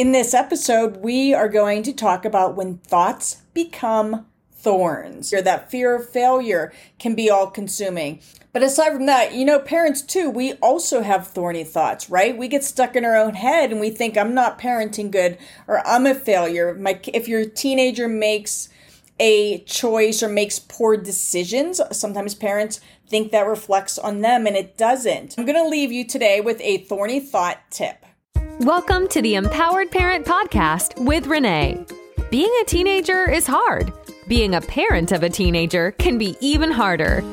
In this episode, we are going to talk about when thoughts become thorns, or that fear of failure can be all consuming. But aside from that, you know, parents too, we also have thorny thoughts, right? We get stuck in our own head and we think, I'm not parenting good or I'm a failure. My, if your teenager makes a choice or makes poor decisions, sometimes parents think that reflects on them and it doesn't. I'm going to leave you today with a thorny thought tip. Welcome to the Empowered Parent Podcast with Renee. Being a teenager is hard. Being a parent of a teenager can be even harder.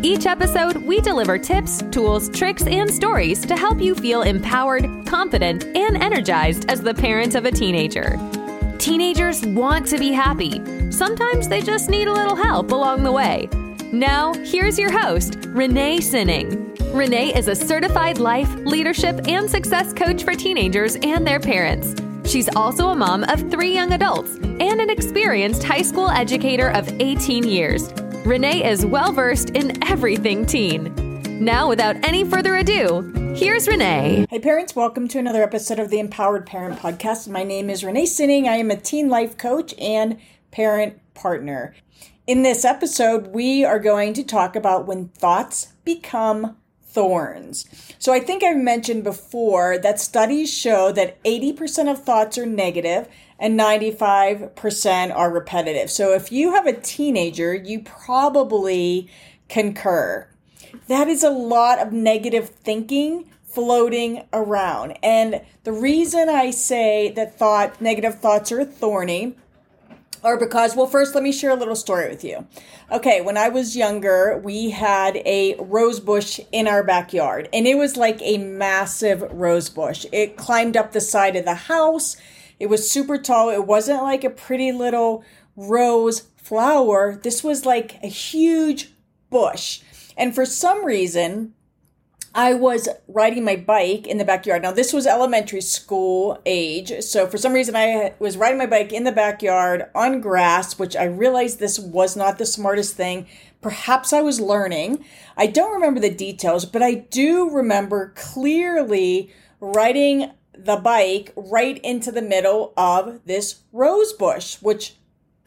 Each episode, we deliver tips, tools, tricks, and stories to help you feel empowered, confident, and energized as the parent of a teenager. Teenagers want to be happy. Sometimes they just need a little help along the way. Now, here's your host, Renee Sinning. Renee is a certified life, leadership, and success coach for teenagers and their parents. She's also a mom of three young adults and an experienced high school educator of 18 years. Renee is well versed in everything teen. Now, without any further ado, here's Renee. Hey, parents, welcome to another episode of the Empowered Parent Podcast. My name is Renee Sinning. I am a teen life coach and parent partner. In this episode, we are going to talk about when thoughts become thorns. So I think I've mentioned before that studies show that 80% of thoughts are negative and 95% are repetitive. So if you have a teenager, you probably concur. That is a lot of negative thinking floating around. And the reason I say that thought negative thoughts are thorny or because, well, first, let me share a little story with you. Okay, when I was younger, we had a rose bush in our backyard, and it was like a massive rose bush. It climbed up the side of the house. It was super tall. It wasn't like a pretty little rose flower. This was like a huge bush. And for some reason, I was riding my bike in the backyard. Now, this was elementary school age. So, for some reason, I was riding my bike in the backyard on grass, which I realized this was not the smartest thing. Perhaps I was learning. I don't remember the details, but I do remember clearly riding the bike right into the middle of this rose bush, which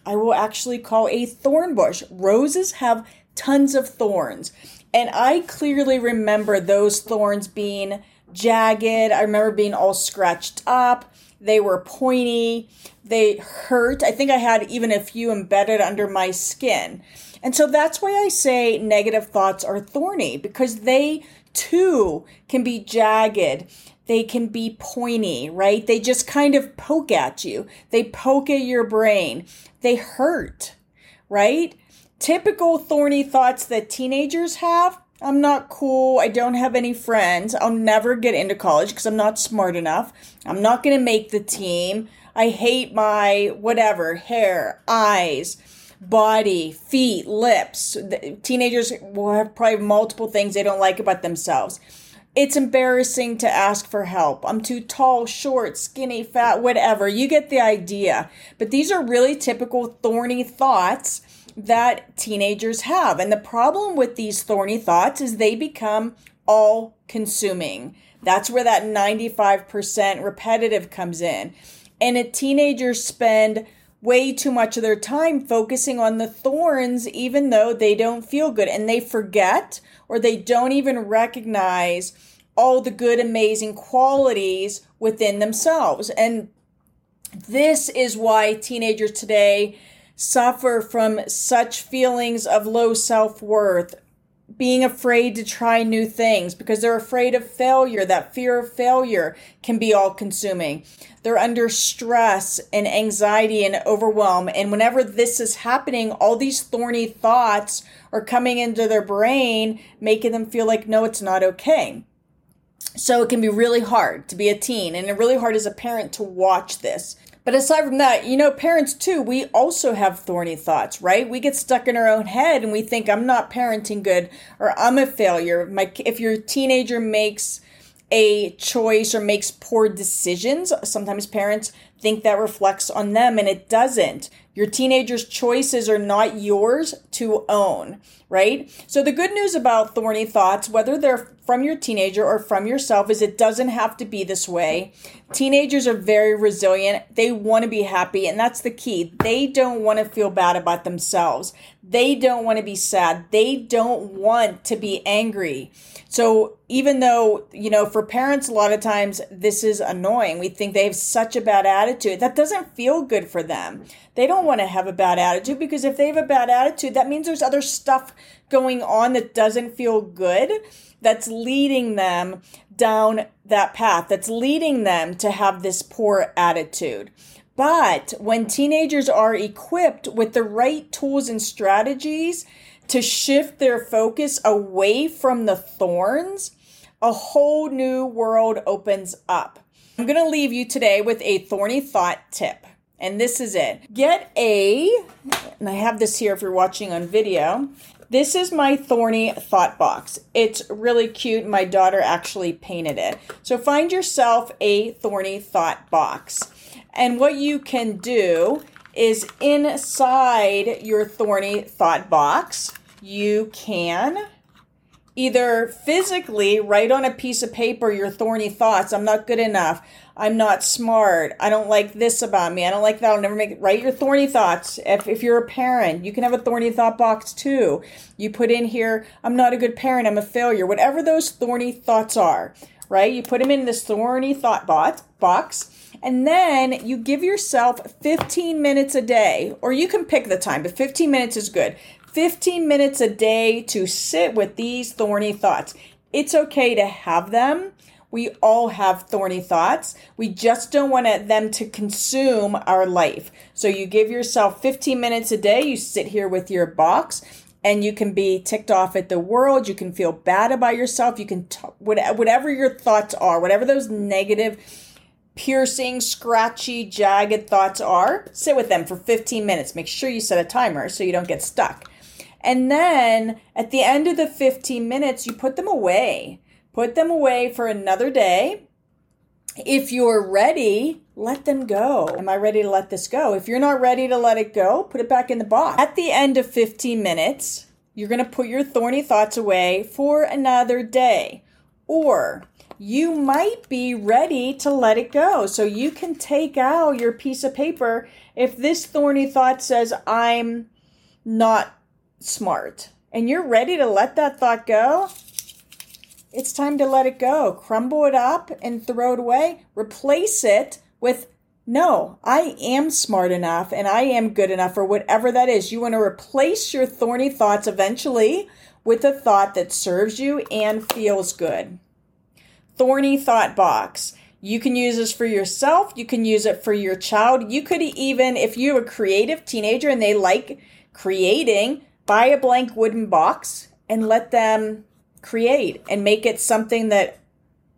I will actually call a thorn bush. Roses have tons of thorns. And I clearly remember those thorns being jagged. I remember being all scratched up. They were pointy. They hurt. I think I had even a few embedded under my skin. And so that's why I say negative thoughts are thorny because they too can be jagged. They can be pointy, right? They just kind of poke at you. They poke at your brain. They hurt, right? Typical thorny thoughts that teenagers have. I'm not cool. I don't have any friends. I'll never get into college because I'm not smart enough. I'm not going to make the team. I hate my whatever hair, eyes, body, feet, lips. teenagers will have probably multiple things they don't like about themselves. It's embarrassing to ask for help. I'm too tall, short, skinny, fat, whatever. You get the idea. But these are really typical thorny thoughts that teenagers have. And the problem with these thorny thoughts is they become all consuming. That's where that 95% repetitive comes in. And a teenagers spend way too much of their time focusing on the thorns, even though they don't feel good. And they forget or they don't even recognize all the good, amazing qualities within themselves. And this is why teenagers today suffer from such feelings of low self worth, being afraid to try new things because they're afraid of failure. That fear of failure can be all consuming. They're under stress and anxiety and overwhelm. And whenever this is happening, all these thorny thoughts are coming into their brain, making them feel like, no, it's not okay. So it can be really hard to be a teen and really hard as a parent to watch this. But aside from that, you know, parents too, we also have thorny thoughts, right? We get stuck in our own head and we think I'm not parenting good or I'm a failure. My if your teenager makes a choice or makes poor decisions, sometimes parents think that reflects on them and it doesn't. Your teenager's choices are not yours to own, right? So, the good news about thorny thoughts, whether they're from your teenager or from yourself, is it doesn't have to be this way. Teenagers are very resilient. They want to be happy, and that's the key. They don't want to feel bad about themselves. They don't want to be sad. They don't want to be angry. So, even though, you know, for parents, a lot of times this is annoying, we think they have such a bad attitude. That doesn't feel good for them. They don't want to have a bad attitude because if they have a bad attitude, that means there's other stuff going on that doesn't feel good that's leading them down that path, that's leading them to have this poor attitude. But when teenagers are equipped with the right tools and strategies to shift their focus away from the thorns, a whole new world opens up. I'm going to leave you today with a thorny thought tip. And this is it. Get a, and I have this here if you're watching on video. This is my thorny thought box. It's really cute. My daughter actually painted it. So find yourself a thorny thought box. And what you can do is inside your thorny thought box, you can either physically write on a piece of paper your thorny thoughts. I'm not good enough. I'm not smart. I don't like this about me. I don't like that. I'll never make it. Write your thorny thoughts. If, if you're a parent, you can have a thorny thought box too. You put in here, I'm not a good parent. I'm a failure. Whatever those thorny thoughts are, right? You put them in this thorny thought bot, box. And then you give yourself 15 minutes a day, or you can pick the time, but 15 minutes is good. 15 minutes a day to sit with these thorny thoughts. It's okay to have them. We all have thorny thoughts. We just don't want them to consume our life. So you give yourself 15 minutes a day. You sit here with your box and you can be ticked off at the world. You can feel bad about yourself. You can, whatever your thoughts are, whatever those negative, piercing, scratchy, jagged thoughts are, sit with them for 15 minutes. Make sure you set a timer so you don't get stuck. And then at the end of the 15 minutes, you put them away. Put them away for another day. If you're ready, let them go. Am I ready to let this go? If you're not ready to let it go, put it back in the box. At the end of 15 minutes, you're going to put your thorny thoughts away for another day. Or you might be ready to let it go. So you can take out your piece of paper. If this thorny thought says, I'm not smart and you're ready to let that thought go, it's time to let it go. Crumble it up and throw it away. Replace it with no, I am smart enough and I am good enough or whatever that is. You want to replace your thorny thoughts eventually with a thought that serves you and feels good. Thorny thought box. You can use this for yourself. You can use it for your child. You could even, if you're a creative teenager and they like creating, buy a blank wooden box and let them create and make it something that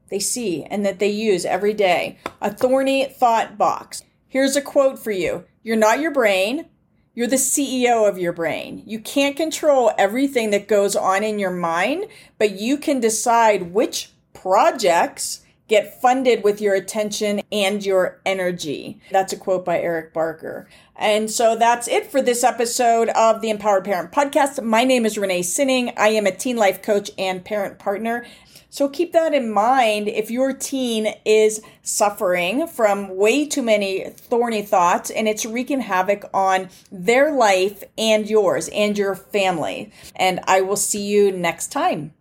they see and that they use every day. A thorny thought box. Here's a quote for you You're not your brain. You're the CEO of your brain. You can't control everything that goes on in your mind, but you can decide which projects get funded with your attention and your energy. That's a quote by Eric Barker. And so that's it for this episode of the Empowered Parent Podcast. My name is Renee Sinning. I am a teen life coach and parent partner. So keep that in mind if your teen is suffering from way too many thorny thoughts and it's wreaking havoc on their life and yours and your family. And I will see you next time.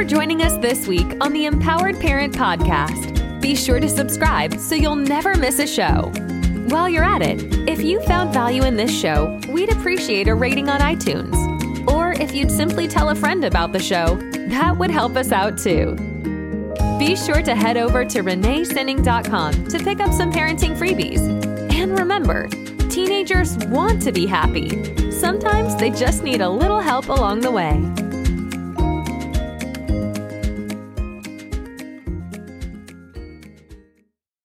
For joining us this week on the Empowered Parent Podcast. Be sure to subscribe so you'll never miss a show. While you're at it, if you found value in this show, we'd appreciate a rating on iTunes. Or if you'd simply tell a friend about the show, that would help us out too. Be sure to head over to reneesinning.com to pick up some parenting freebies. And remember, teenagers want to be happy. Sometimes they just need a little help along the way.